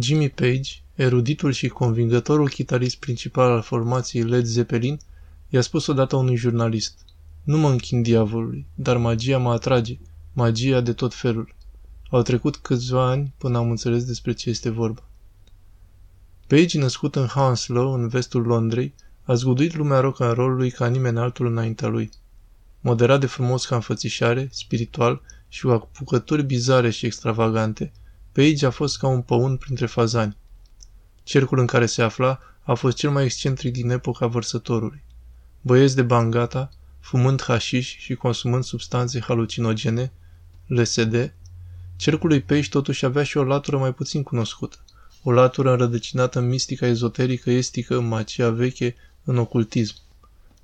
Jimmy Page, eruditul și convingătorul chitarist principal al formației Led Zeppelin, i-a spus odată unui jurnalist, Nu mă închin diavolului, dar magia mă atrage, magia de tot felul. Au trecut câțiva ani până am înțeles despre ce este vorba. Page, născut în Hounslow, în vestul Londrei, a zguduit lumea rock and roll ca nimeni altul înaintea lui. Moderat de frumos ca înfățișare, spiritual și cu apucături bizare și extravagante, Page a fost ca un păun printre fazani. Cercul în care se afla a fost cel mai excentric din epoca vărsătorului. Băieți de bangata, fumând hașiș și consumând substanțe halucinogene, LSD, cercul lui Page totuși avea și o latură mai puțin cunoscută, o latură înrădăcinată în mistica ezoterică estică, în magia veche, în ocultism.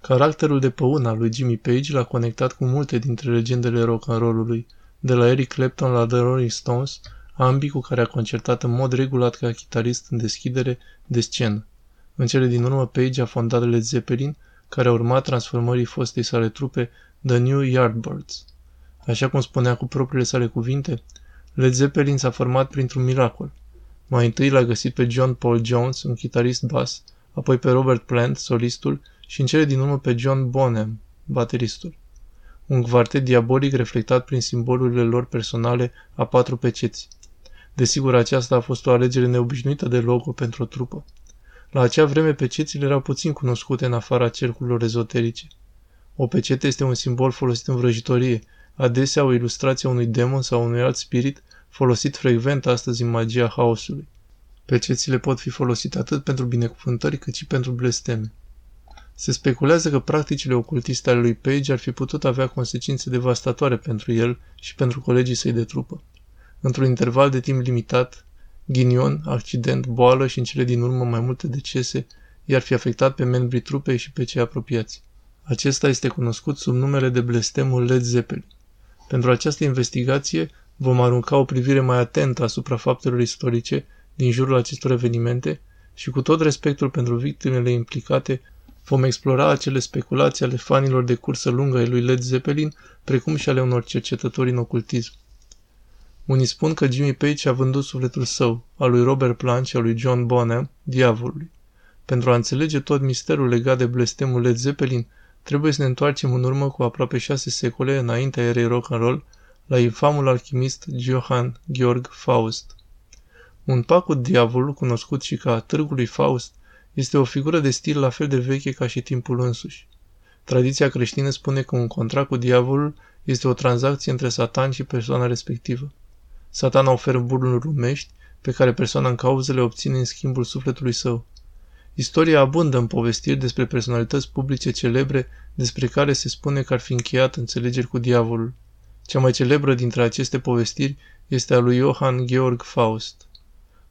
Caracterul de păun al lui Jimmy Page l-a conectat cu multe dintre legendele rock and roll-ului, de la Eric Clapton la The Rolling Stones, ambii cu care a concertat în mod regulat ca chitarist în deschidere de scenă. În cele din urmă, Page a fondat Led Zeppelin, care a urmat transformării fostei sale trupe The New Yardbirds. Așa cum spunea cu propriile sale cuvinte, Led Zeppelin s-a format printr-un miracol. Mai întâi l-a găsit pe John Paul Jones, un chitarist bas, apoi pe Robert Plant, solistul, și în cele din urmă pe John Bonham, bateristul. Un quartet diabolic reflectat prin simbolurile lor personale a patru peceți. Desigur, aceasta a fost o alegere neobișnuită de logo pentru o trupă. La acea vreme, pecețile erau puțin cunoscute în afara cercurilor ezoterice. O pecete este un simbol folosit în vrăjitorie, adesea o ilustrație a unui demon sau unui alt spirit, folosit frecvent astăzi în magia haosului. Pecețile pot fi folosite atât pentru binecuvântări cât și pentru blesteme. Se speculează că practicile ocultiste ale lui Page ar fi putut avea consecințe devastatoare pentru el și pentru colegii săi de trupă. Într-un interval de timp limitat, ghinion, accident, boală și în cele din urmă mai multe decese i-ar fi afectat pe membrii trupei și pe cei apropiați. Acesta este cunoscut sub numele de blestemul Led Zeppelin. Pentru această investigație vom arunca o privire mai atentă asupra faptelor istorice din jurul acestor evenimente și cu tot respectul pentru victimele implicate Vom explora acele speculații ale fanilor de cursă lungă ai lui Led Zeppelin, precum și ale unor cercetători în ocultism. Unii spun că Jimmy Page a vândut sufletul său, al lui Robert Plant și al lui John Bonham, diavolului. Pentru a înțelege tot misterul legat de blestemul Led Zeppelin, trebuie să ne întoarcem în urmă cu aproape șase secole înaintea erei rock and roll la infamul alchimist Johann Georg Faust. Un pac cu diavolul, cunoscut și ca Târgul lui Faust, este o figură de stil la fel de veche ca și timpul însuși. Tradiția creștină spune că un contract cu diavolul este o tranzacție între satan și persoana respectivă. Satana oferă bunuri rumești pe care persoana în cauză le obține în schimbul sufletului său. Istoria abundă în povestiri despre personalități publice celebre despre care se spune că ar fi încheiat înțelegeri cu diavolul. Cea mai celebră dintre aceste povestiri este a lui Johann Georg Faust.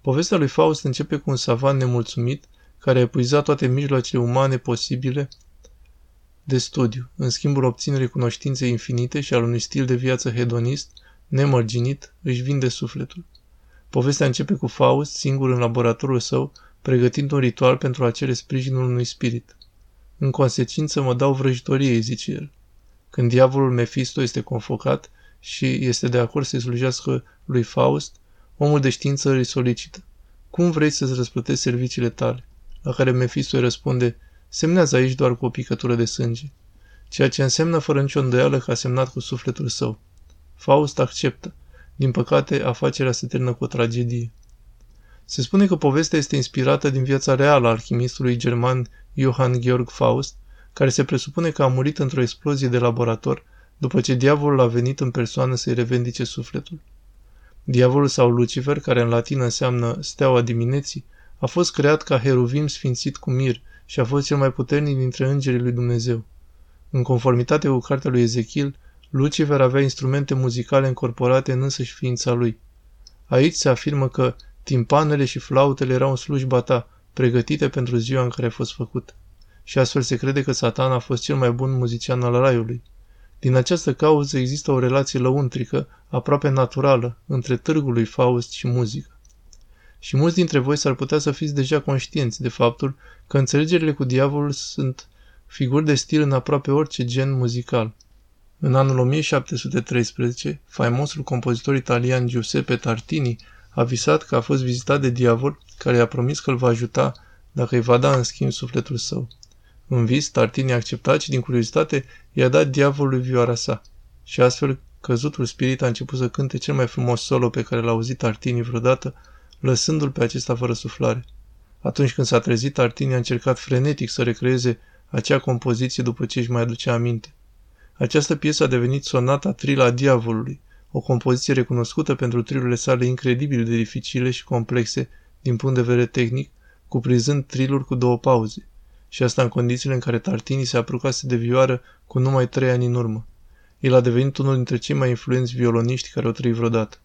Povestea lui Faust începe cu un savan nemulțumit care a epuizat toate mijloacele umane posibile de studiu, în schimbul obținerii cunoștinței infinite și al unui stil de viață hedonist, nemărginit, își vinde sufletul. Povestea începe cu Faust, singur în laboratorul său, pregătind un ritual pentru a cere sprijinul unui spirit. În consecință mă dau vrăjitorie, zice el. Când diavolul Mephisto este confocat și este de acord să-i slujească lui Faust, omul de știință îi solicită. Cum vrei să-ți răsplătești serviciile tale? la care Mephisto îi răspunde, semnează aici doar cu o picătură de sânge, ceea ce înseamnă fără nicio îndoială că a semnat cu sufletul său. Faust acceptă. Din păcate, afacerea se termină cu o tragedie. Se spune că povestea este inspirată din viața reală a alchimistului german Johann Georg Faust, care se presupune că a murit într-o explozie de laborator după ce diavolul a venit în persoană să-i revendice sufletul. Diavolul sau Lucifer, care în latină înseamnă steaua dimineții, a fost creat ca heruvim sfințit cu mir și a fost cel mai puternic dintre îngerii lui Dumnezeu. În conformitate cu cartea lui Ezechiel, Lucifer avea instrumente muzicale încorporate în însăși ființa lui. Aici se afirmă că timpanele și flautele erau în slujba ta, pregătite pentru ziua în care a fost făcut. Și astfel se crede că Satan a fost cel mai bun muzician al raiului. Din această cauză există o relație lăuntrică, aproape naturală, între târgul lui Faust și muzică și mulți dintre voi s-ar putea să fiți deja conștienți de faptul că înțelegerile cu diavolul sunt figuri de stil în aproape orice gen muzical. În anul 1713, faimosul compozitor italian Giuseppe Tartini a visat că a fost vizitat de diavol care i-a promis că îl va ajuta dacă îi va da în schimb sufletul său. În vis, Tartini a acceptat și din curiozitate i-a dat diavolului vioara sa. Și astfel, căzutul spirit a început să cânte cel mai frumos solo pe care l-a auzit Tartini vreodată, lăsându-l pe acesta fără suflare. Atunci când s-a trezit, Tartini a încercat frenetic să recreeze acea compoziție după ce își mai aducea aminte. Această piesă a devenit sonata Trila Diavolului, o compoziție recunoscută pentru trilurile sale incredibil de dificile și complexe din punct de vedere tehnic, cuprinzând triluri cu două pauze. Și asta în condițiile în care Tartini se apucase de vioară cu numai trei ani în urmă. El a devenit unul dintre cei mai influenți violoniști care au trăit vreodată.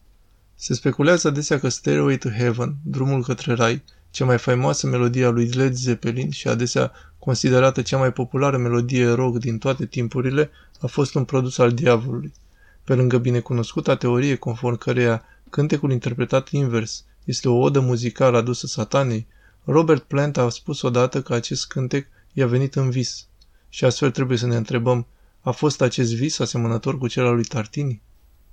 Se speculează adesea că Stairway to Heaven, drumul către rai, cea mai faimoasă melodie a lui Led Zeppelin și adesea considerată cea mai populară melodie rock din toate timpurile, a fost un produs al diavolului. Pe lângă binecunoscuta teorie conform căreia cântecul interpretat invers este o odă muzicală adusă satanei, Robert Plant a spus odată că acest cântec i-a venit în vis. Și astfel trebuie să ne întrebăm, a fost acest vis asemănător cu cel al lui Tartini?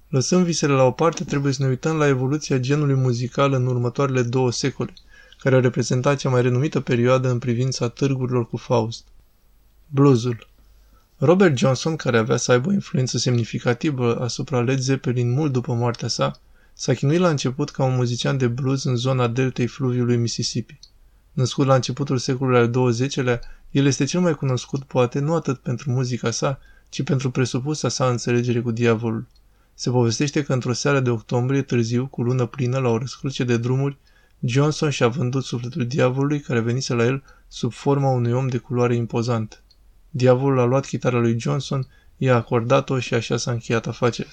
Lăsând visele la o parte, trebuie să ne uităm la evoluția genului muzical în următoarele două secole, care a reprezentat cea mai renumită perioadă în privința târgurilor cu Faust. Bluesul Robert Johnson, care avea să aibă o influență semnificativă asupra Led Zeppelin mult după moartea sa, s-a chinuit la început ca un muzician de blues în zona deltei fluviului Mississippi. Născut la începutul secolului al XX-lea, el este cel mai cunoscut poate nu atât pentru muzica sa, ci pentru presupusa sa înțelegere cu diavolul. Se povestește că într-o seară de octombrie târziu, cu lună plină, la o răscruce de drumuri, Johnson și-a vândut sufletul diavolului care venise la el sub forma unui om de culoare impozantă. Diavolul a luat chitara lui Johnson, i-a acordat-o și așa s-a încheiat afacerea.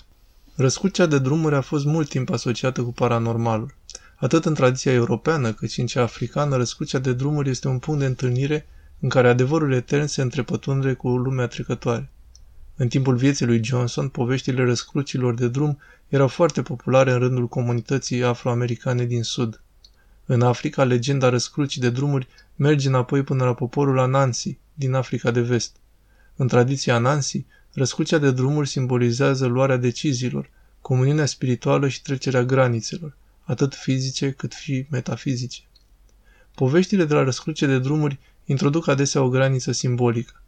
Răscrucea de drumuri a fost mult timp asociată cu paranormalul. Atât în tradiția europeană cât și în cea africană, răscrucea de drumuri este un punct de întâlnire în care adevărul etern se întrepătunde cu lumea trecătoare. În timpul vieții lui Johnson, poveștile răscrucilor de drum erau foarte populare în rândul comunității afroamericane din sud. În Africa, legenda răscrucii de drumuri merge înapoi până la poporul Anansi, din Africa de Vest. În tradiția Anansi, răscrucea de drumuri simbolizează luarea deciziilor, comuniunea spirituală și trecerea granițelor, atât fizice cât și metafizice. Poveștile de la răscruce de drumuri introduc adesea o graniță simbolică.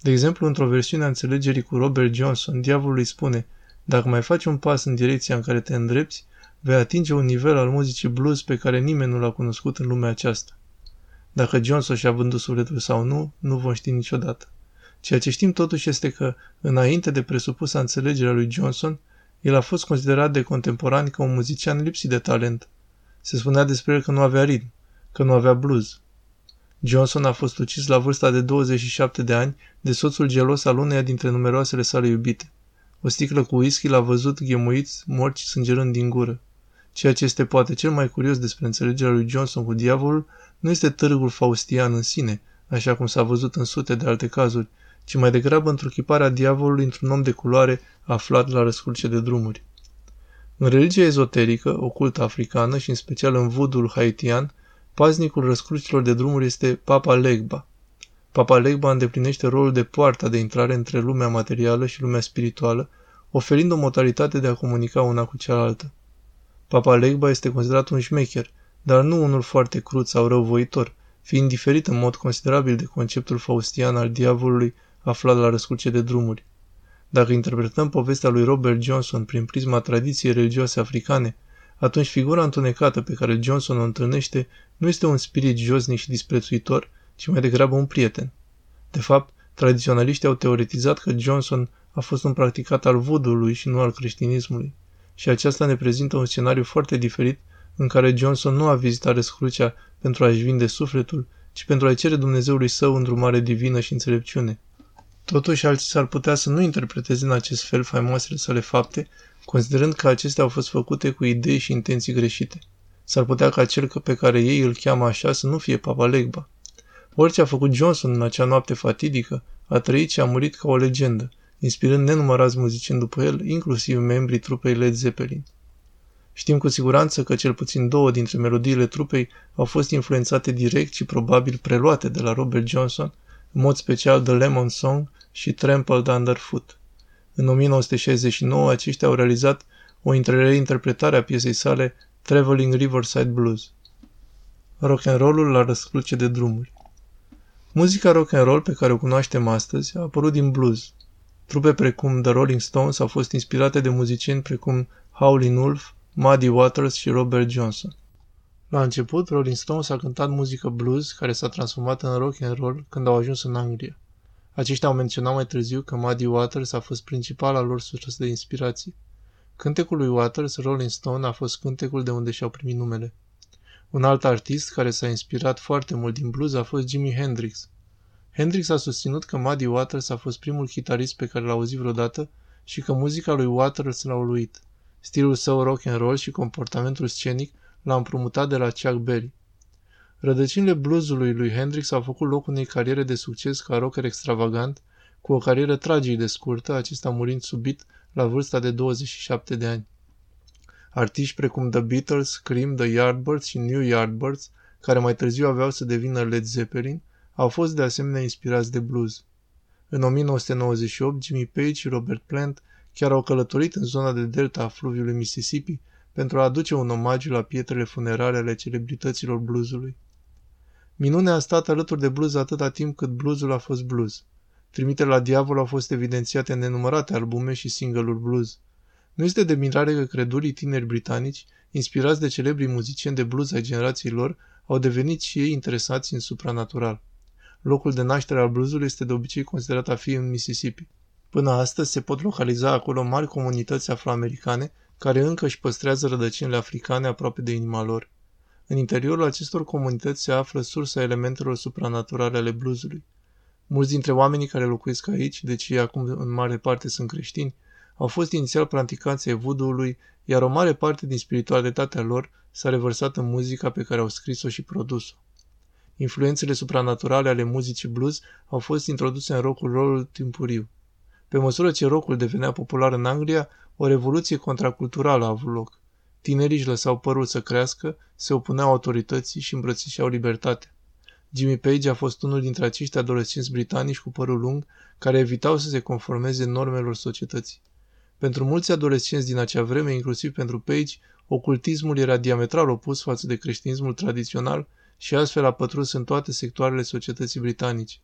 De exemplu, într-o versiune a înțelegerii cu Robert Johnson, diavolul îi spune, dacă mai faci un pas în direcția în care te îndrepți, vei atinge un nivel al muzicii blues pe care nimeni nu l-a cunoscut în lumea aceasta. Dacă Johnson și-a vândut sufletul sau nu, nu vom ști niciodată. Ceea ce știm totuși este că, înainte de presupusa înțelegerea lui Johnson, el a fost considerat de contemporani ca un muzician lipsit de talent. Se spunea despre el că nu avea ritm, că nu avea blues. Johnson a fost ucis la vârsta de 27 de ani de soțul gelos al uneia dintre numeroasele sale iubite. O sticlă cu whisky l-a văzut ghemuit, mort și sângerând din gură. Ceea ce este poate cel mai curios despre înțelegerea lui Johnson cu diavolul nu este târgul faustian în sine, așa cum s-a văzut în sute de alte cazuri, ci mai degrabă într-o diavolului într-un om de culoare aflat la răscurce de drumuri. În religia ezoterică, ocultă africană și în special în vudul haitian, paznicul răscrucilor de drumuri este Papa Legba. Papa Legba îndeplinește rolul de poartă de intrare între lumea materială și lumea spirituală, oferind o modalitate de a comunica una cu cealaltă. Papa Legba este considerat un șmecher, dar nu unul foarte crud sau răuvoitor, fiind diferit în mod considerabil de conceptul faustian al diavolului aflat la răscruce de drumuri. Dacă interpretăm povestea lui Robert Johnson prin prisma tradiției religioase africane, atunci figura întunecată pe care Johnson o întâlnește nu este un spirit josnic și disprețuitor, ci mai degrabă un prieten. De fapt, tradiționaliștii au teoretizat că Johnson a fost un practicat al vodului și nu al creștinismului. Și aceasta ne prezintă un scenariu foarte diferit în care Johnson nu a vizitat răscrucea pentru a-și vinde sufletul, ci pentru a-i cere Dumnezeului său îndrumare divină și înțelepciune. Totuși, alții s-ar putea să nu interpreteze în acest fel faimoasele sale fapte, considerând că acestea au fost făcute cu idei și intenții greșite. S-ar putea ca cel pe care ei îl cheamă așa să nu fie Papa Legba. Orice a făcut Johnson în acea noapte fatidică, a trăit și a murit ca o legendă, inspirând nenumărați muzicieni după el, inclusiv membrii trupei Led Zeppelin. Știm cu siguranță că cel puțin două dintre melodiile trupei au fost influențate direct și probabil preluate de la Robert Johnson, în mod special The Lemon Song și Trampled Underfoot. În 1969 aceștia au realizat o reinterpretare a piesei sale Traveling Riverside Blues Rock and rollul la răscruce de drumuri Muzica rock and roll pe care o cunoaștem astăzi a apărut din blues. Trupe precum The Rolling Stones au fost inspirate de muzicieni precum Howlin' Wolf, Muddy Waters și Robert Johnson. La început, Rolling Stones a cântat muzică blues care s-a transformat în rock and roll când au ajuns în Anglia. Aceștia au menționat mai târziu că Muddy Waters a fost principala lor sursă de inspirație. Cântecul lui Waters, Rolling Stone, a fost cântecul de unde și-au primit numele. Un alt artist care s-a inspirat foarte mult din blues a fost Jimi Hendrix. Hendrix a susținut că Muddy Waters a fost primul chitarist pe care l-a auzit vreodată și că muzica lui Waters l-a uluit. Stilul său rock and roll și comportamentul scenic l-a împrumutat de la Chuck Berry. Rădăcinile bluesului lui Hendrix au făcut loc unei cariere de succes ca rocker extravagant, cu o carieră tragic de scurtă, acesta murind subit la vârsta de 27 de ani. Artiști precum The Beatles, Cream, The Yardbirds și New Yardbirds, care mai târziu aveau să devină Led Zeppelin, au fost de asemenea inspirați de blues. În 1998, Jimmy Page și Robert Plant chiar au călătorit în zona de delta a fluviului Mississippi pentru a aduce un omagiu la pietrele funerare ale celebrităților bluesului. Minunea a stat alături de blues atâta timp cât bluesul a fost blues. Trimite la diavol au fost evidențiate în nenumărate albume și single-uri blues. Nu este de mirare că credurii tineri britanici, inspirați de celebrii muzicieni de blues ai generației lor, au devenit și ei interesați în supranatural. Locul de naștere al bluesului este de obicei considerat a fi în Mississippi. Până astăzi se pot localiza acolo mari comunități afroamericane care încă își păstrează rădăcinile africane aproape de inima lor. În interiorul acestor comunități se află sursa elementelor supranaturale ale bluesului. Mulți dintre oamenii care locuiesc aici, deci ei acum în mare parte sunt creștini, au fost inițial practicanți ai voodoo iar o mare parte din spiritualitatea lor s-a revărsat în muzica pe care au scris-o și produs-o. Influențele supranaturale ale muzicii blues au fost introduse în rockul roll timpuriu. Pe măsură ce rockul devenea popular în Anglia, o revoluție contraculturală a avut loc. Tinerii își lăsau părul să crească, se opuneau autorității și îmbrățișeau libertatea. Jimmy Page a fost unul dintre acești adolescenți britanici cu părul lung care evitau să se conformeze normelor societății. Pentru mulți adolescenți din acea vreme, inclusiv pentru Page, ocultismul era diametral opus față de creștinismul tradițional și astfel a pătrus în toate sectoarele societății britanice.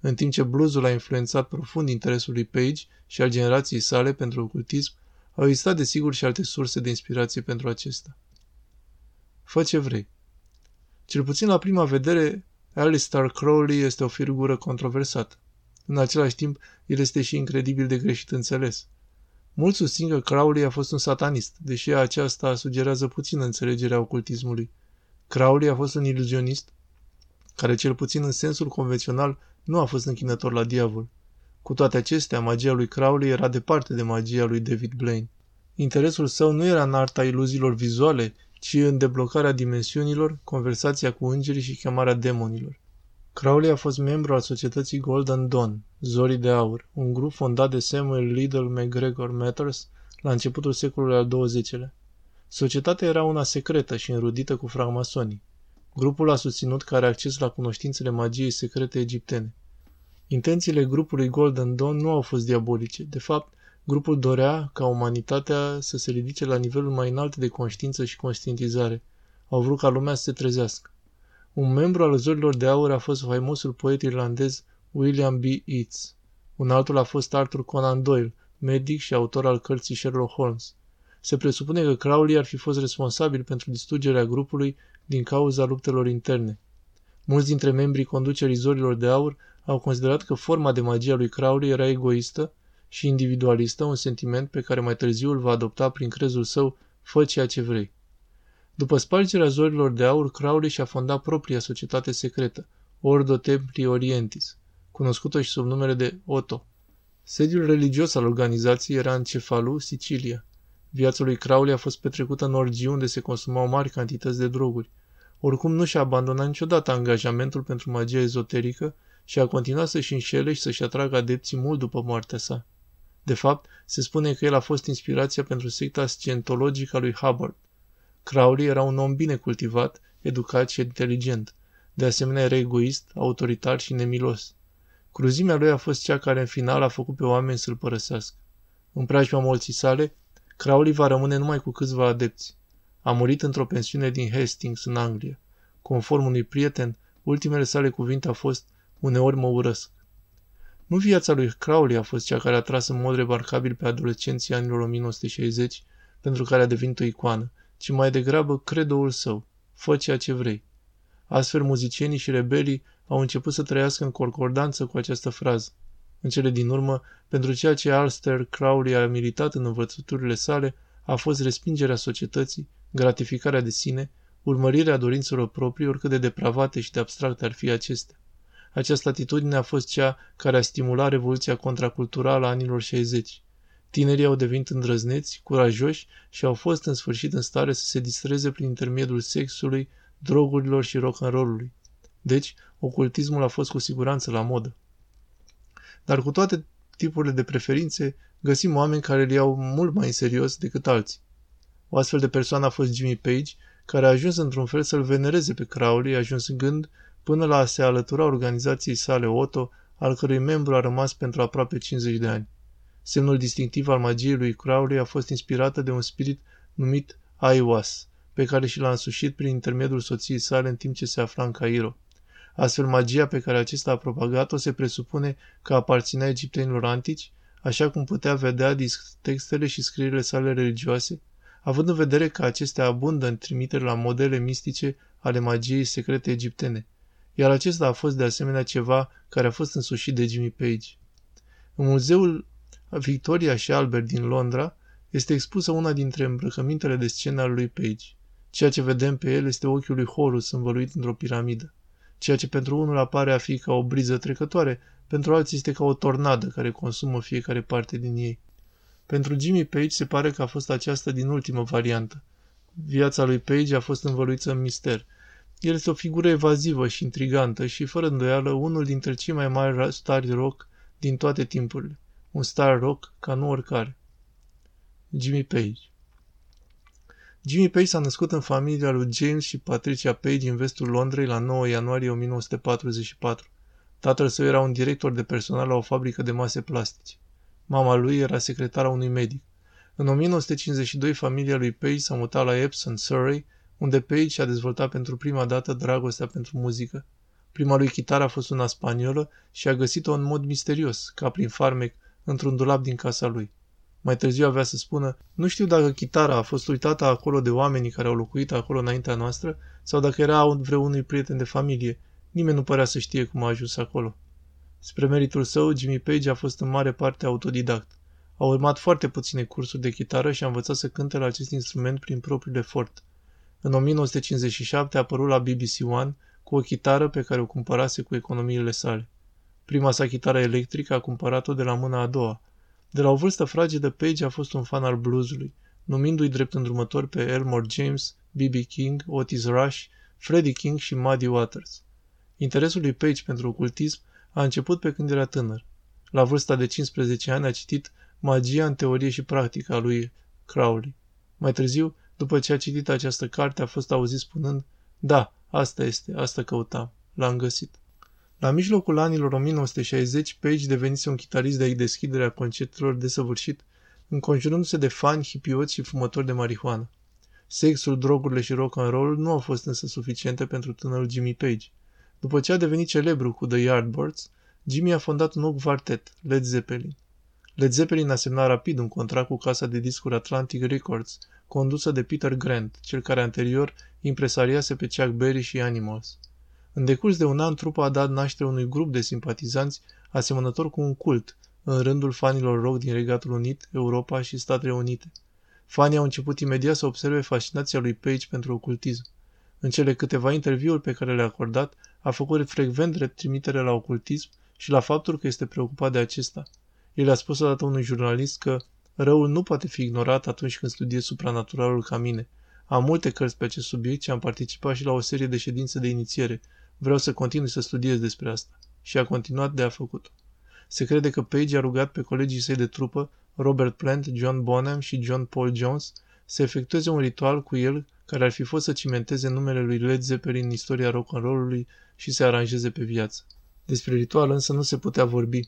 În timp ce bluesul a influențat profund interesul lui Page și al generației sale pentru ocultism, au existat desigur și alte surse de inspirație pentru acesta. Fă ce vrei. Cel puțin la prima vedere, Alistair Crowley este o figură controversată. În același timp, el este și incredibil de greșit înțeles. Mulți susțin că Crowley a fost un satanist, deși aceasta sugerează puțin înțelegerea ocultismului. Crowley a fost un iluzionist care, cel puțin în sensul convențional, nu a fost închinător la diavol. Cu toate acestea, magia lui Crowley era departe de magia lui David Blaine. Interesul său nu era în arta iluziilor vizuale, ci în deblocarea dimensiunilor, conversația cu îngerii și chemarea demonilor. Crowley a fost membru al societății Golden Dawn, Zorii de Aur, un grup fondat de Samuel Liddell McGregor Matters la începutul secolului al XX-lea. Societatea era una secretă și înrudită cu francmasonii. Grupul a susținut că are acces la cunoștințele magiei secrete egiptene. Intențiile grupului Golden Dawn nu au fost diabolice. De fapt, grupul dorea ca umanitatea să se ridice la nivelul mai înalt de conștiință și conștientizare. Au vrut ca lumea să se trezească. Un membru al zorilor de aur a fost faimosul poet irlandez William B. Yeats. Un altul a fost Arthur Conan Doyle, medic și autor al cărții Sherlock Holmes. Se presupune că Crowley ar fi fost responsabil pentru distrugerea grupului din cauza luptelor interne. Mulți dintre membrii conducerii zorilor de aur au considerat că forma de magie a lui Crowley era egoistă și individualistă, un sentiment pe care mai târziu îl va adopta prin crezul său Fă ceea ce vrei. După spargerea zorilor de aur, Crowley și-a fondat propria societate secretă, Ordo Templi Orientis, cunoscută și sub numele de Otto. Sediul religios al organizației era în Cefalu, Sicilia. Viața lui Crowley a fost petrecută în orgii unde se consumau mari cantități de droguri. Oricum nu și-a abandonat niciodată angajamentul pentru magia ezoterică și a continuat să-și înșele și să-și atragă adepții mult după moartea sa. De fapt, se spune că el a fost inspirația pentru secta scientologică a lui Hubbard. Crowley era un om bine cultivat, educat și inteligent. De asemenea, era egoist, autoritar și nemilos. Cruzimea lui a fost cea care în final a făcut pe oameni să-l părăsească. În preajma molții sale, Crowley va rămâne numai cu câțiva adepți. A murit într-o pensiune din Hastings, în Anglia. Conform unui prieten, ultimele sale cuvinte au fost uneori mă urăsc. Nu viața lui Crowley a fost cea care a tras în mod remarcabil pe adolescenții anilor 1960, pentru care a devenit o icoană, ci mai degrabă credoul său. Fă ceea ce vrei. Astfel, muzicienii și rebelii au început să trăiască în concordanță cu această frază. În cele din urmă, pentru ceea ce Alster Crowley a militat în învățăturile sale, a fost respingerea societății, gratificarea de sine, urmărirea dorințelor proprii, oricât de depravate și de abstracte ar fi acestea. Această atitudine a fost cea care a stimulat revoluția contraculturală a anilor 60. Tinerii au devenit îndrăzneți, curajoși și au fost în sfârșit în stare să se distreze prin intermediul sexului, drogurilor și rock and roll-ului. Deci, ocultismul a fost cu siguranță la modă. Dar cu toate tipurile de preferințe, găsim oameni care le iau mult mai în serios decât alții. O astfel de persoană a fost Jimmy Page, care a ajuns într-un fel să-l venereze pe Crowley, ajunsând până la a se alătura organizației sale Otto, al cărui membru a rămas pentru aproape 50 de ani. Semnul distinctiv al magiei lui Crowley a fost inspirată de un spirit numit Aiwas, pe care și l-a însușit prin intermediul soției sale în timp ce se afla în Cairo. Astfel, magia pe care acesta a propagat-o se presupune că aparținea egiptenilor antici, așa cum putea vedea din textele și scrierile sale religioase, având în vedere că acestea abundă în trimitere la modele mistice ale magiei secrete egiptene. Iar acesta a fost de asemenea ceva care a fost însușit de Jimmy Page. În muzeul Victoria și Albert din Londra este expusă una dintre îmbrăcămintele de scenă al lui Page. Ceea ce vedem pe el este ochiul lui Horus învăluit într-o piramidă. Ceea ce pentru unul apare a fi ca o briză trecătoare, pentru alții este ca o tornadă care consumă fiecare parte din ei. Pentru Jimmy Page se pare că a fost aceasta din ultimă variantă. Viața lui Page a fost învăluită în mister. El este o figură evazivă și intrigantă și, fără îndoială, unul dintre cei mai mari stari rock din toate timpurile. Un star rock ca nu oricare. Jimmy Page Jimmy Page s-a născut în familia lui James și Patricia Page în vestul Londrei la 9 ianuarie 1944. Tatăl său era un director de personal la o fabrică de mase plastice. Mama lui era secretara unui medic. În 1952, familia lui Page s-a mutat la Epsom, Surrey, unde Page și-a dezvoltat pentru prima dată dragostea pentru muzică. Prima lui chitară a fost una spaniolă și a găsit-o în mod misterios, ca prin farmec, într-un dulap din casa lui. Mai târziu avea să spună, nu știu dacă chitara a fost uitată acolo de oamenii care au locuit acolo înaintea noastră sau dacă era vreunui prieten de familie. Nimeni nu părea să știe cum a ajuns acolo. Spre meritul său, Jimmy Page a fost în mare parte autodidact. A urmat foarte puține cursuri de chitară și a învățat să cânte la acest instrument prin propriul efort. În 1957 a apărut la BBC One cu o chitară pe care o cumpărase cu economiile sale. Prima sa chitară electrică a cumpărat-o de la mâna a doua. De la o vârstă fragedă, Page a fost un fan al bluesului, numindu-i drept îndrumător pe Elmore James, B.B. King, Otis Rush, Freddie King și Muddy Waters. Interesul lui Page pentru ocultism a început pe când era tânăr. La vârsta de 15 ani a citit Magia în teorie și practică a lui Crowley. Mai târziu, după ce a citit această carte, a fost auzit spunând, Da, asta este, asta căutam, l-am găsit. La mijlocul anilor 1960, Page devenise un chitarist de deschidere a concertelor desăvârșit, înconjurându-se de fani, hipioți și fumători de marihuană. Sexul, drogurile și rock and roll nu au fost însă suficiente pentru tânărul Jimmy Page. După ce a devenit celebru cu The Yardbirds, Jimmy a fondat un nou quartet, Led Zeppelin. Led Zeppelin a semnat rapid un contract cu casa de discuri Atlantic Records, condusă de Peter Grant, cel care anterior impresariase pe Chuck Berry și Animals. În decurs de un an, trupa a dat naștere unui grup de simpatizanți asemănător cu un cult în rândul fanilor rock din Regatul Unit, Europa și Statele Unite. Fanii au început imediat să observe fascinația lui Page pentru ocultism. În cele câteva interviuri pe care le-a acordat, a făcut frecvent trimitere la ocultism și la faptul că este preocupat de acesta. El a spus odată unui jurnalist că răul nu poate fi ignorat atunci când studiezi supranaturalul ca mine. Am multe cărți pe acest subiect și am participat și la o serie de ședințe de inițiere. Vreau să continui să studiez despre asta. Și a continuat de a făcut. Se crede că Page a rugat pe colegii săi de trupă, Robert Plant, John Bonham și John Paul Jones, să efectueze un ritual cu el care ar fi fost să cimenteze numele lui Led Zeppelin în istoria rock and roll-ului și să aranjeze pe viață. Despre ritual însă nu se putea vorbi.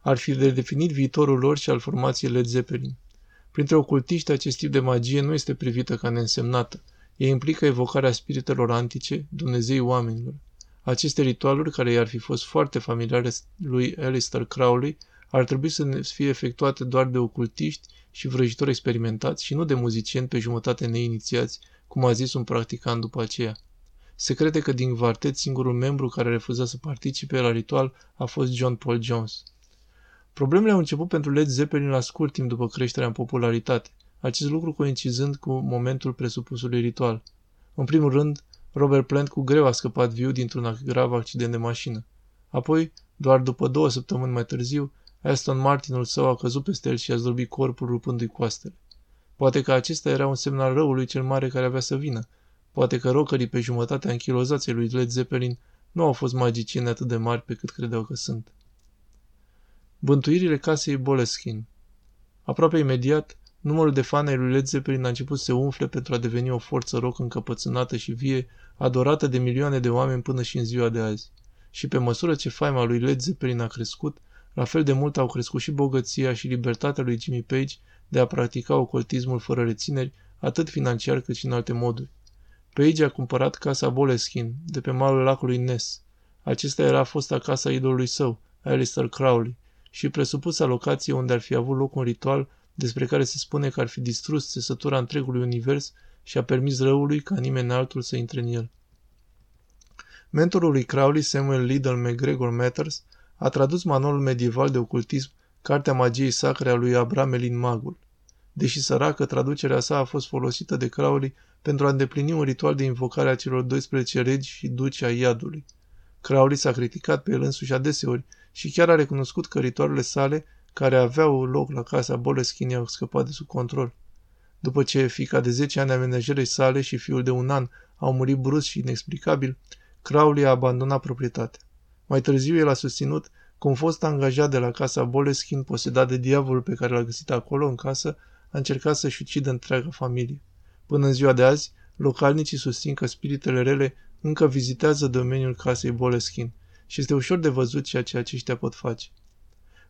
Ar fi de definit viitorul lor și al formației Led Zeppelin. Printre ocultiști, acest tip de magie nu este privită ca neînsemnată – Ei implică evocarea spiritelor antice, Dumnezei oamenilor. Aceste ritualuri, care i-ar fi fost foarte familiare lui Alistair Crowley, ar trebui să fie efectuate doar de ocultiști și vrăjitori experimentați și nu de muzicieni pe jumătate neinițiați, cum a zis un practicant după aceea. Se crede că din quartet singurul membru care refuza să participe la ritual a fost John Paul Jones. Problemele au început pentru Led Zeppelin la scurt timp după creșterea în popularitate, acest lucru coincidând cu momentul presupusului ritual. În primul rând, Robert Plant cu greu a scăpat viu dintr-un grav accident de mașină. Apoi, doar după două săptămâni mai târziu, Aston Martinul său a căzut peste el și a zdrobit corpul rupându-i coastele. Poate că acesta era un semn al răului cel mare care avea să vină. Poate că rocării pe jumătatea închilozației lui Led Zeppelin nu au fost magicieni atât de mari pe cât credeau că sunt. Bântuirile casei Boleskin Aproape imediat, numărul de fani ai lui Led Zeppelin a început să se umfle pentru a deveni o forță rock încăpățânată și vie, adorată de milioane de oameni până și în ziua de azi. Și pe măsură ce faima lui Led Zeppelin a crescut, la fel de mult au crescut și bogăția și libertatea lui Jimmy Page de a practica ocultismul fără rețineri, atât financiar cât și în alte moduri. Page a cumpărat casa Boleskin, de pe malul lacului Ness. Acesta era fosta casa idolului său, Alistair Crowley, și presupusa locație unde ar fi avut loc un ritual despre care se spune că ar fi distrus țesătura întregului univers și a permis răului ca nimeni altul să intre în el. Mentorul lui Crowley, Samuel Liddell McGregor Matters, a tradus manualul medieval de ocultism, Cartea magiei sacre a lui Abraham Elin Magul. Deși săracă, traducerea sa a fost folosită de Crowley pentru a îndeplini un ritual de invocare a celor 12 regi și duci a iadului. Crowley s-a criticat pe el însuși adeseori și chiar a recunoscut că ritualurile sale, care aveau loc la casa Boleschini, au scăpat de sub control. După ce fica de 10 ani a menajerei sale și fiul de un an au murit brusc și inexplicabil, Crowley a abandonat proprietatea. Mai târziu el a susținut că un fost angajat de la casa Boleschin, posedat de diavolul pe care l-a găsit acolo în casă, a încercat să-și ucidă întreaga familie. Până în ziua de azi, localnicii susțin că spiritele rele încă vizitează domeniul casei Boleschin și este ușor de văzut ceea ce aceștia pot face.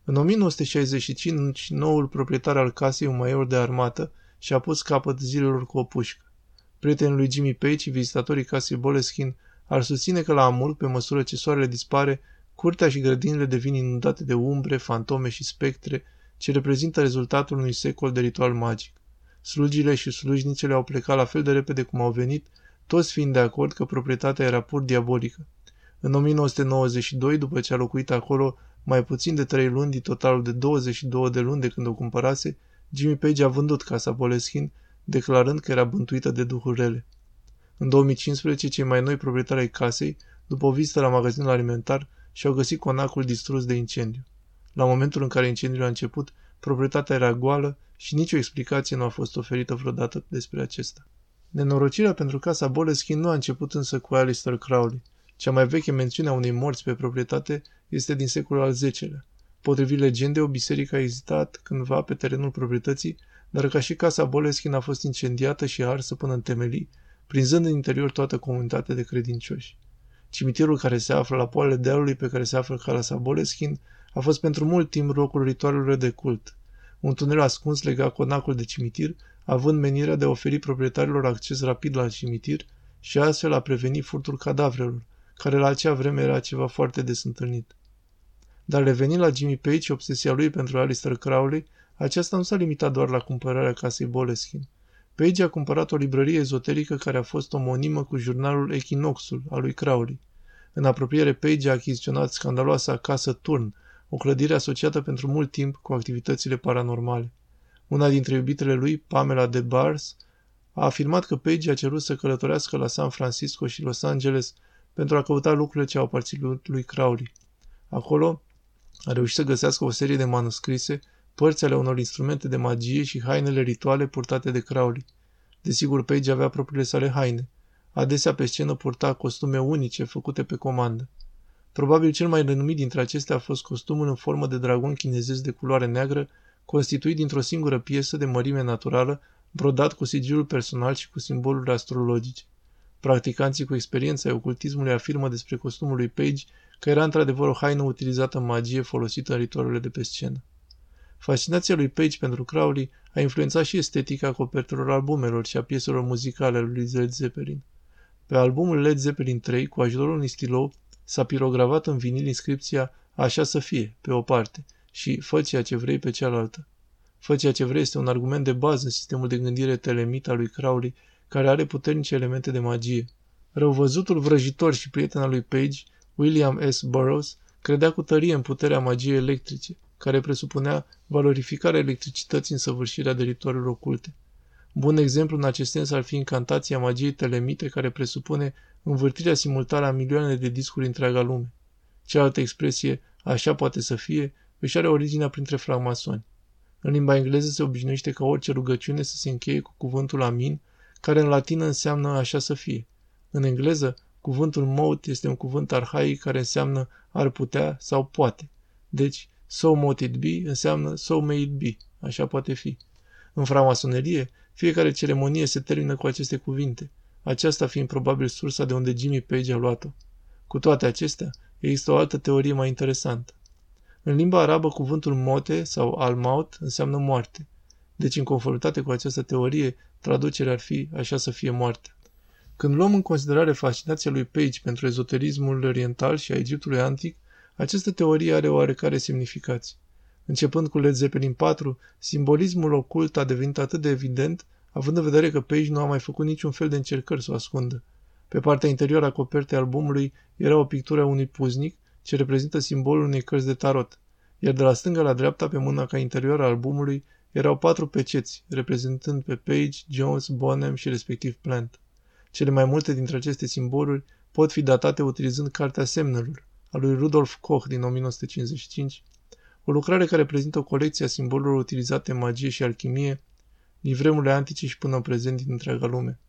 În 1965, noul proprietar al casei, un major de armată, și-a pus capăt zilelor cu o pușcă. Prietenul lui Jimmy Page și vizitatorii casei Boleschin ar susține că la Amur, pe măsură ce soarele dispare, curtea și grădinile devin inundate de umbre, fantome și spectre, ce reprezintă rezultatul unui secol de ritual magic. Slugile și slujnicele au plecat la fel de repede cum au venit, toți fiind de acord că proprietatea era pur diabolică. În 1992, după ce a locuit acolo mai puțin de trei luni din totalul de 22 de luni de când o cumpărase, Jimmy Page a vândut casa Boleschin, declarând că era bântuită de duhuri rele. În 2015, cei mai noi proprietari ai casei, după o vizită la magazinul alimentar, și-au găsit conacul distrus de incendiu. La momentul în care incendiul a început, proprietatea era goală și nicio explicație nu a fost oferită vreodată despre acesta. Nenorocirea pentru casa Boleskin nu a început însă cu Alistair Crowley. Cea mai veche mențiune a unei morți pe proprietate este din secolul al X-lea. Potrivit legendei, o biserică a existat cândva pe terenul proprietății, dar ca și casa Boleskin a fost incendiată și arsă până în temelii, prinzând în interior toată comunitatea de credincioși. Cimitirul care se află la poalele dealului pe care se află Casa Boleschin a fost pentru mult timp locul ritualurilor de cult. Un tunel ascuns lega conacul de cimitir, având menirea de a oferi proprietarilor acces rapid la cimitir și astfel a preveni furtul cadavrelor, care la acea vreme era ceva foarte des întâlnit. Dar revenind la Jimmy Page și obsesia lui pentru Alistair Crowley, aceasta nu s-a limitat doar la cumpărarea casei Boleskin. Page a cumpărat o librărie ezoterică care a fost omonimă cu jurnalul Echinoxul al lui Crowley. În apropiere, Page a achiziționat scandaloasa casă Turn, o clădire asociată pentru mult timp cu activitățile paranormale. Una dintre iubitele lui, Pamela de Bars, a afirmat că Page a cerut să călătorească la San Francisco și Los Angeles pentru a căuta lucrurile ce au aparținut lui Crowley. Acolo a reușit să găsească o serie de manuscrise părți ale unor instrumente de magie și hainele rituale purtate de Crowley. Desigur, Page avea propriile sale haine. Adesea pe scenă purta costume unice făcute pe comandă. Probabil cel mai renumit dintre acestea a fost costumul în formă de dragon chinezesc de culoare neagră, constituit dintr-o singură piesă de mărime naturală, brodat cu sigilul personal și cu simboluri astrologice. Practicanții cu experiența ocultismului afirmă despre costumul lui Page că era într-adevăr o haină utilizată în magie folosită în ritualurile de pe scenă. Fascinația lui Page pentru Crowley a influențat și estetica copertelor albumelor și a pieselor muzicale ale lui Led Zeppelin. Pe albumul Led Zeppelin 3, cu ajutorul unui stilou, s-a pirogravat în vinil inscripția Așa să fie, pe o parte, și Fă ceea ce vrei pe cealaltă. Fă ceea ce vrei este un argument de bază în sistemul de gândire telemit al lui Crowley, care are puternice elemente de magie. Răuvăzutul vrăjitor și prieten al lui Page, William S. Burroughs, credea cu tărie în puterea magiei electrice, care presupunea valorificarea electricității în săvârșirea de ritualuri oculte. Bun exemplu în acest sens ar fi incantația magiei telemite care presupune învârtirea simultană a milioane de discuri întreaga lume. Cealaltă expresie, așa poate să fie, își are originea printre francmasoni. În limba engleză se obișnuiește ca orice rugăciune să se încheie cu cuvântul amin, care în latină înseamnă așa să fie. În engleză, cuvântul mout este un cuvânt arhaic care înseamnă ar putea sau poate. Deci, so mote it be înseamnă so may it be, așa poate fi. În framasonerie, fiecare ceremonie se termină cu aceste cuvinte, aceasta fiind probabil sursa de unde Jimmy Page a luat-o. Cu toate acestea, există o altă teorie mai interesantă. În limba arabă, cuvântul mote sau al-maut înseamnă moarte. Deci, în conformitate cu această teorie, traducerea ar fi așa să fie moarte. Când luăm în considerare fascinația lui Page pentru ezoterismul oriental și a Egiptului antic, această teorie are oarecare semnificație. Începând cu Led Zeppelin 4, simbolismul ocult a devenit atât de evident, având în vedere că Page nu a mai făcut niciun fel de încercări să o ascundă. Pe partea interioară a copertei albumului era o pictură a unui puznic, ce reprezintă simbolul unei cărți de tarot, iar de la stânga la dreapta, pe mâna ca interioară a albumului, erau patru peceți, reprezentând pe Page, Jones, Bonham și respectiv Plant. Cele mai multe dintre aceste simboluri pot fi datate utilizând Cartea Semnelor, a lui Rudolf Koch din 1955, o lucrare care prezintă o colecție a simbolurilor utilizate în magie și alchimie, din vremurile antice și până în prezent din întreaga lume.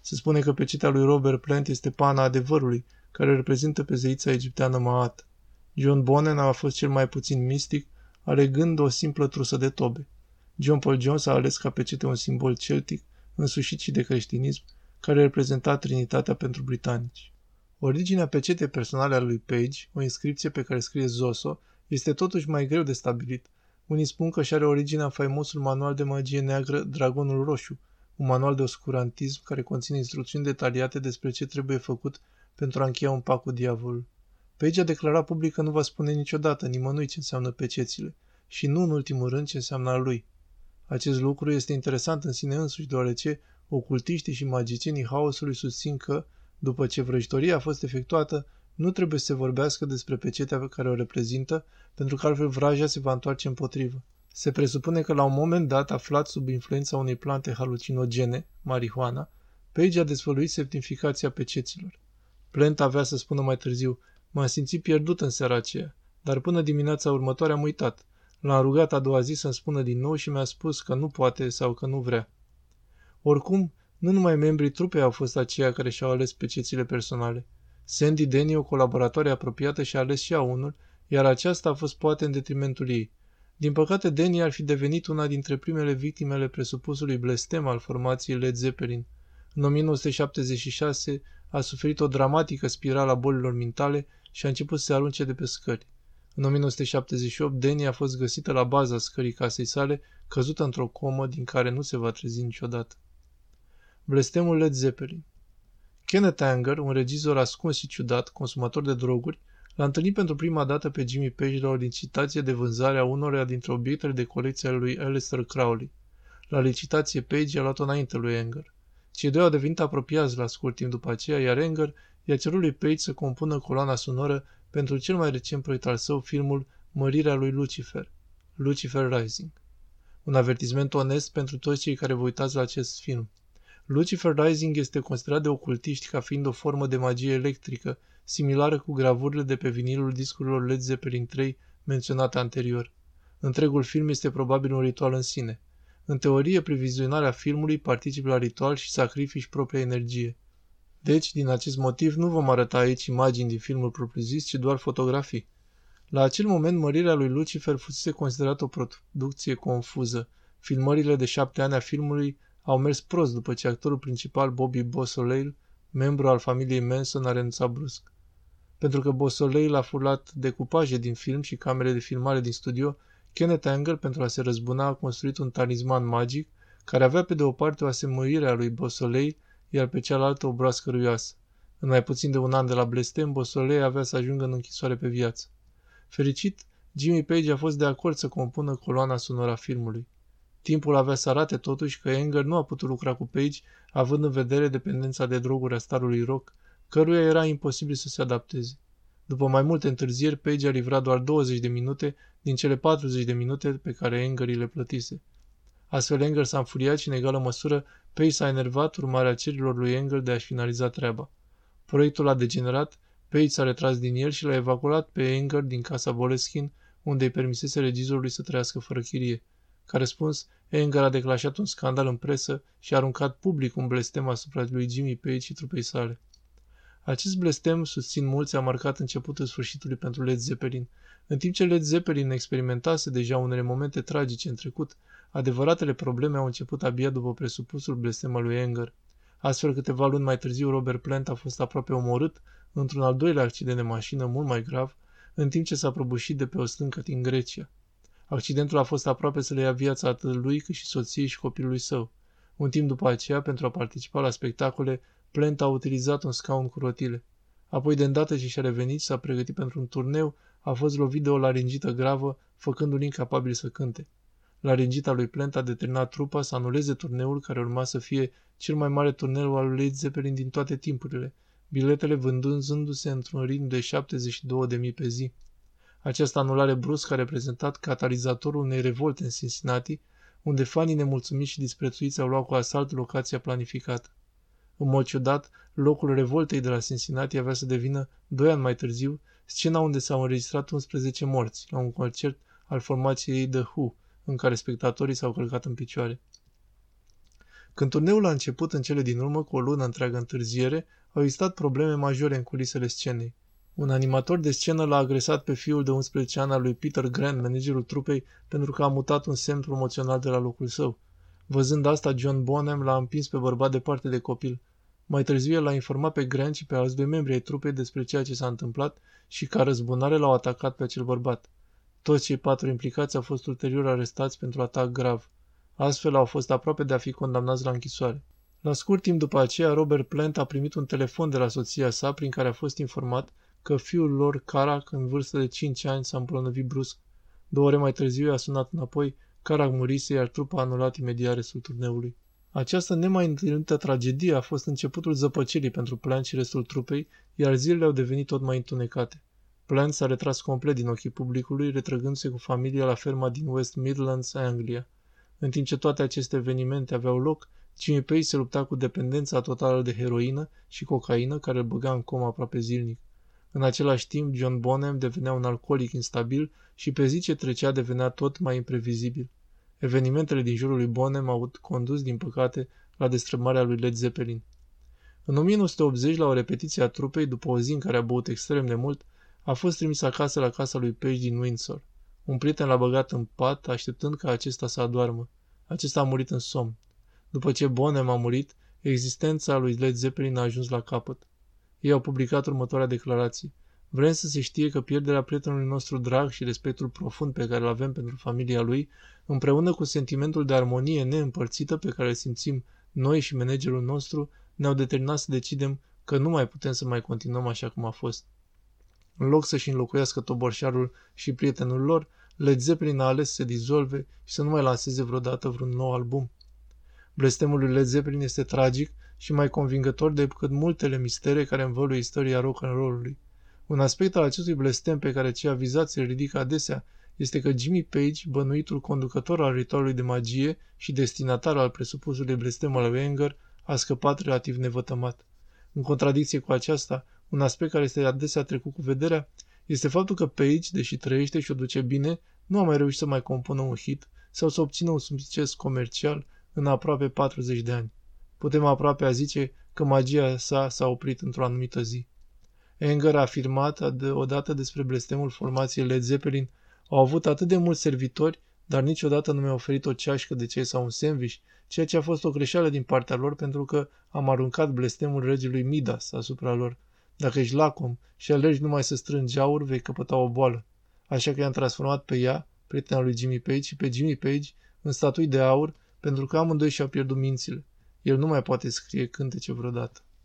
Se spune că pecetea lui Robert Plant este pana adevărului, care reprezintă pe zeița egipteană Maat. John Bonnen a fost cel mai puțin mistic, alegând o simplă trusă de tobe. John Paul Jones a ales ca pecete un simbol celtic, însușit și de creștinism, care reprezenta Trinitatea pentru britanici. Originea pecetei personale a lui Page, o inscripție pe care scrie Zoso, este totuși mai greu de stabilit. Unii spun că și are originea în faimosul manual de magie neagră Dragonul Roșu, un manual de oscurantism care conține instrucțiuni detaliate despre ce trebuie făcut pentru a încheia un pact cu diavolul. Page a declarat public că nu va spune niciodată nimănui ce înseamnă pecețile și nu în ultimul rând ce înseamnă a lui. Acest lucru este interesant în sine însuși, deoarece ocultiștii și magicienii haosului susțin că, după ce vrăjitoria a fost efectuată, nu trebuie să se vorbească despre pecetea pe care o reprezintă, pentru că altfel vraja se va întoarce împotrivă. Se presupune că la un moment dat, aflat sub influența unei plante halucinogene, marihuana, Page a dezvăluit semnificația peceților. Plant avea să spună mai târziu, m-am simțit pierdut în seara aceea, dar până dimineața următoare am uitat. L-am rugat a doua zi să-mi spună din nou și mi-a spus că nu poate sau că nu vrea. Oricum, nu numai membrii trupei au fost aceia care și-au ales pecețile personale. Sandy Denny, o colaboratoare apropiată, și-a ales și a unul, iar aceasta a fost poate în detrimentul ei. Din păcate, Denny ar fi devenit una dintre primele victime ale presupusului blestem al formației Led Zeppelin. În 1976 a suferit o dramatică spirală a bolilor mentale și a început să se arunce de pe scări. În 1978, Denny a fost găsită la baza scării casei sale, căzută într-o comă din care nu se va trezi niciodată. Blestemul Led Zeppelin Kenneth Anger, un regizor ascuns și ciudat, consumator de droguri, l-a întâlnit pentru prima dată pe Jimmy Page la o licitație de vânzare a unora dintre obiectele de colecție ale lui Aleister Crowley. La licitație, Page a luat-o înainte lui Anger. Cei doi au devenit apropiați la scurt timp după aceea, iar Anger i-a cerut lui Page să compună coloana sonoră pentru cel mai recent proiect al său, filmul Mărirea lui Lucifer, Lucifer Rising. Un avertisment onest pentru toți cei care vă uitați la acest film. Lucifer Rising este considerat de ocultiști ca fiind o formă de magie electrică, similară cu gravurile de pe vinilul discurilor Led Zeppelin 3 menționate anterior. Întregul film este probabil un ritual în sine. În teorie, previzionarea filmului participă la ritual și sacrifici propria energie. Deci, din acest motiv, nu vom arăta aici imagini din filmul propriu-zis, ci doar fotografii. La acel moment, mărirea lui Lucifer fusese considerată o producție confuză. Filmările de șapte ani a filmului au mers prost după ce actorul principal Bobby Bosoleil, membru al familiei Manson, a renunțat brusc. Pentru că Bosoleil a furlat decupaje din film și camere de filmare din studio, Kenneth Anger, pentru a se răzbuna, a construit un talisman magic care avea pe de o parte o asemănire a lui Bosolei, iar pe cealaltă o broască ruioasă. În mai puțin de un an de la blestem, Bosolei avea să ajungă în închisoare pe viață. Fericit, Jimmy Page a fost de acord să compună coloana sonoră a filmului. Timpul avea să arate totuși că Anger nu a putut lucra cu Page, având în vedere dependența de droguri a starului rock, căruia era imposibil să se adapteze. După mai multe întârzieri, Page a livrat doar 20 de minute din cele 40 de minute pe care Anger le plătise. Astfel Anger s-a înfuriat și în egală măsură Page s-a enervat urmarea cerilor lui Anger de a-și finaliza treaba. Proiectul a degenerat, Page s-a retras din el și l-a evacuat pe Anger din casa Boleskin, unde îi permisese regizorului să trăiască fără chirie. Ca răspuns, Anger a declanșat un scandal în presă și a aruncat public un blestem asupra lui Jimmy Page și trupei sale. Acest blestem, susțin mulți, a marcat începutul sfârșitului pentru Led Zeppelin. În timp ce Led Zeppelin experimentase deja unele momente tragice în trecut, adevăratele probleme au început abia după presupusul blestem al lui Anger. Astfel, câteva luni mai târziu, Robert Plant a fost aproape omorât într-un al doilea accident de mașină mult mai grav, în timp ce s-a prăbușit de pe o stâncă din Grecia. Accidentul a fost aproape să le ia viața atât lui cât și soției și copilului său. Un timp după aceea, pentru a participa la spectacole, Plant a utilizat un scaun cu rotile. Apoi, de îndată ce și-a revenit și s-a pregătit pentru un turneu, a fost lovit de o laringită gravă, făcându-l incapabil să cânte. Laringita lui Plant a determinat trupa să anuleze turneul care urma să fie cel mai mare turneu al lui Led Zeppelin din toate timpurile, biletele vândându-se într-un ritm de 72.000 pe zi. Această anulare bruscă a reprezentat catalizatorul unei revolte în Cincinnati, unde fanii nemulțumiți și disprețuiți au luat cu asalt locația planificată. În mod ciudat, locul revoltei de la Cincinnati avea să devină, doi ani mai târziu, scena unde s-au înregistrat 11 morți, la un concert al formației The Who, în care spectatorii s-au călcat în picioare. Când turneul a început în cele din urmă cu o lună întreagă întârziere, au existat probleme majore în culisele scenei. Un animator de scenă l-a agresat pe fiul de 11 ani al lui Peter Grant, managerul trupei, pentru că a mutat un semn promoțional de la locul său. Văzând asta, John Bonham l-a împins pe bărbat departe de copil. Mai târziu el l-a informat pe Grant și pe alți doi membri ai trupei despre ceea ce s-a întâmplat și ca răzbunare l-au atacat pe acel bărbat. Toți cei patru implicați au fost ulterior arestați pentru atac grav. Astfel au fost aproape de a fi condamnați la închisoare. La scurt timp după aceea, Robert Plant a primit un telefon de la soția sa prin care a fost informat că fiul lor, Carac, în vârstă de 5 ani, s-a îmbolnăvit brusc. Două ore mai târziu i-a sunat înapoi, Carac murise, iar trupa a anulat imediat restul turneului. Această nemai întâlnită tragedie a fost începutul zăpăcirii pentru Plant și restul trupei, iar zilele au devenit tot mai întunecate. Plant s-a retras complet din ochii publicului, retrăgându-se cu familia la ferma din West Midlands, Anglia. În timp ce toate aceste evenimente aveau loc, Jimmy Page se lupta cu dependența totală de heroină și cocaină care îl băga în coma aproape zilnic. În același timp, John Bonham devenea un alcoolic instabil și pe zi ce trecea devenea tot mai imprevizibil. Evenimentele din jurul lui Bonham au condus, din păcate, la destrămarea lui Led Zeppelin. În 1980, la o repetiție a trupei, după o zi în care a băut extrem de mult, a fost trimis acasă la casa lui Page din Windsor. Un prieten l-a băgat în pat, așteptând ca acesta să adoarmă. Acesta a murit în somn. După ce Bonham a murit, existența lui Led Zeppelin a ajuns la capăt. Ei au publicat următoarea declarație. Vrem să se știe că pierderea prietenului nostru drag și respectul profund pe care îl avem pentru familia lui, împreună cu sentimentul de armonie neîmpărțită pe care îl simțim noi și managerul nostru, ne-au determinat să decidem că nu mai putem să mai continuăm așa cum a fost. În loc să-și înlocuiască toborșarul și prietenul lor, Led Zeppelin a ales să se dizolve și să nu mai lanseze vreodată vreun nou album. Blestemul lui Led Zeppelin este tragic și mai convingător decât multele mistere care învăluie istoria rock and roll-ului. Un aspect al acestui blestem pe care cei avizați îl ridică adesea este că Jimmy Page, bănuitul conducător al ritualului de magie și destinatar al presupusului blestem al Wenger, a scăpat relativ nevătămat. În contradicție cu aceasta, un aspect care este adesea trecut cu vederea este faptul că Page, deși trăiește și o duce bine, nu a mai reușit să mai compună un hit sau să obțină un succes comercial în aproape 40 de ani. Putem aproape a zice că magia sa s-a oprit într-o anumită zi. Enger a afirmat odată despre blestemul formației Led Zeppelin, au avut atât de mulți servitori, dar niciodată nu mi-a oferit o ceașcă de ceai sau un sandwich, ceea ce a fost o greșeală din partea lor pentru că am aruncat blestemul regelui Midas asupra lor. Dacă ești lacom și alergi numai să strângi aur, vei căpăta o boală. Așa că i-am transformat pe ea, prietena lui Jimmy Page, și pe Jimmy Page în statui de aur, pentru că amândoi și-au pierdut mințile. El nu mai poate scrie cântece vreodată.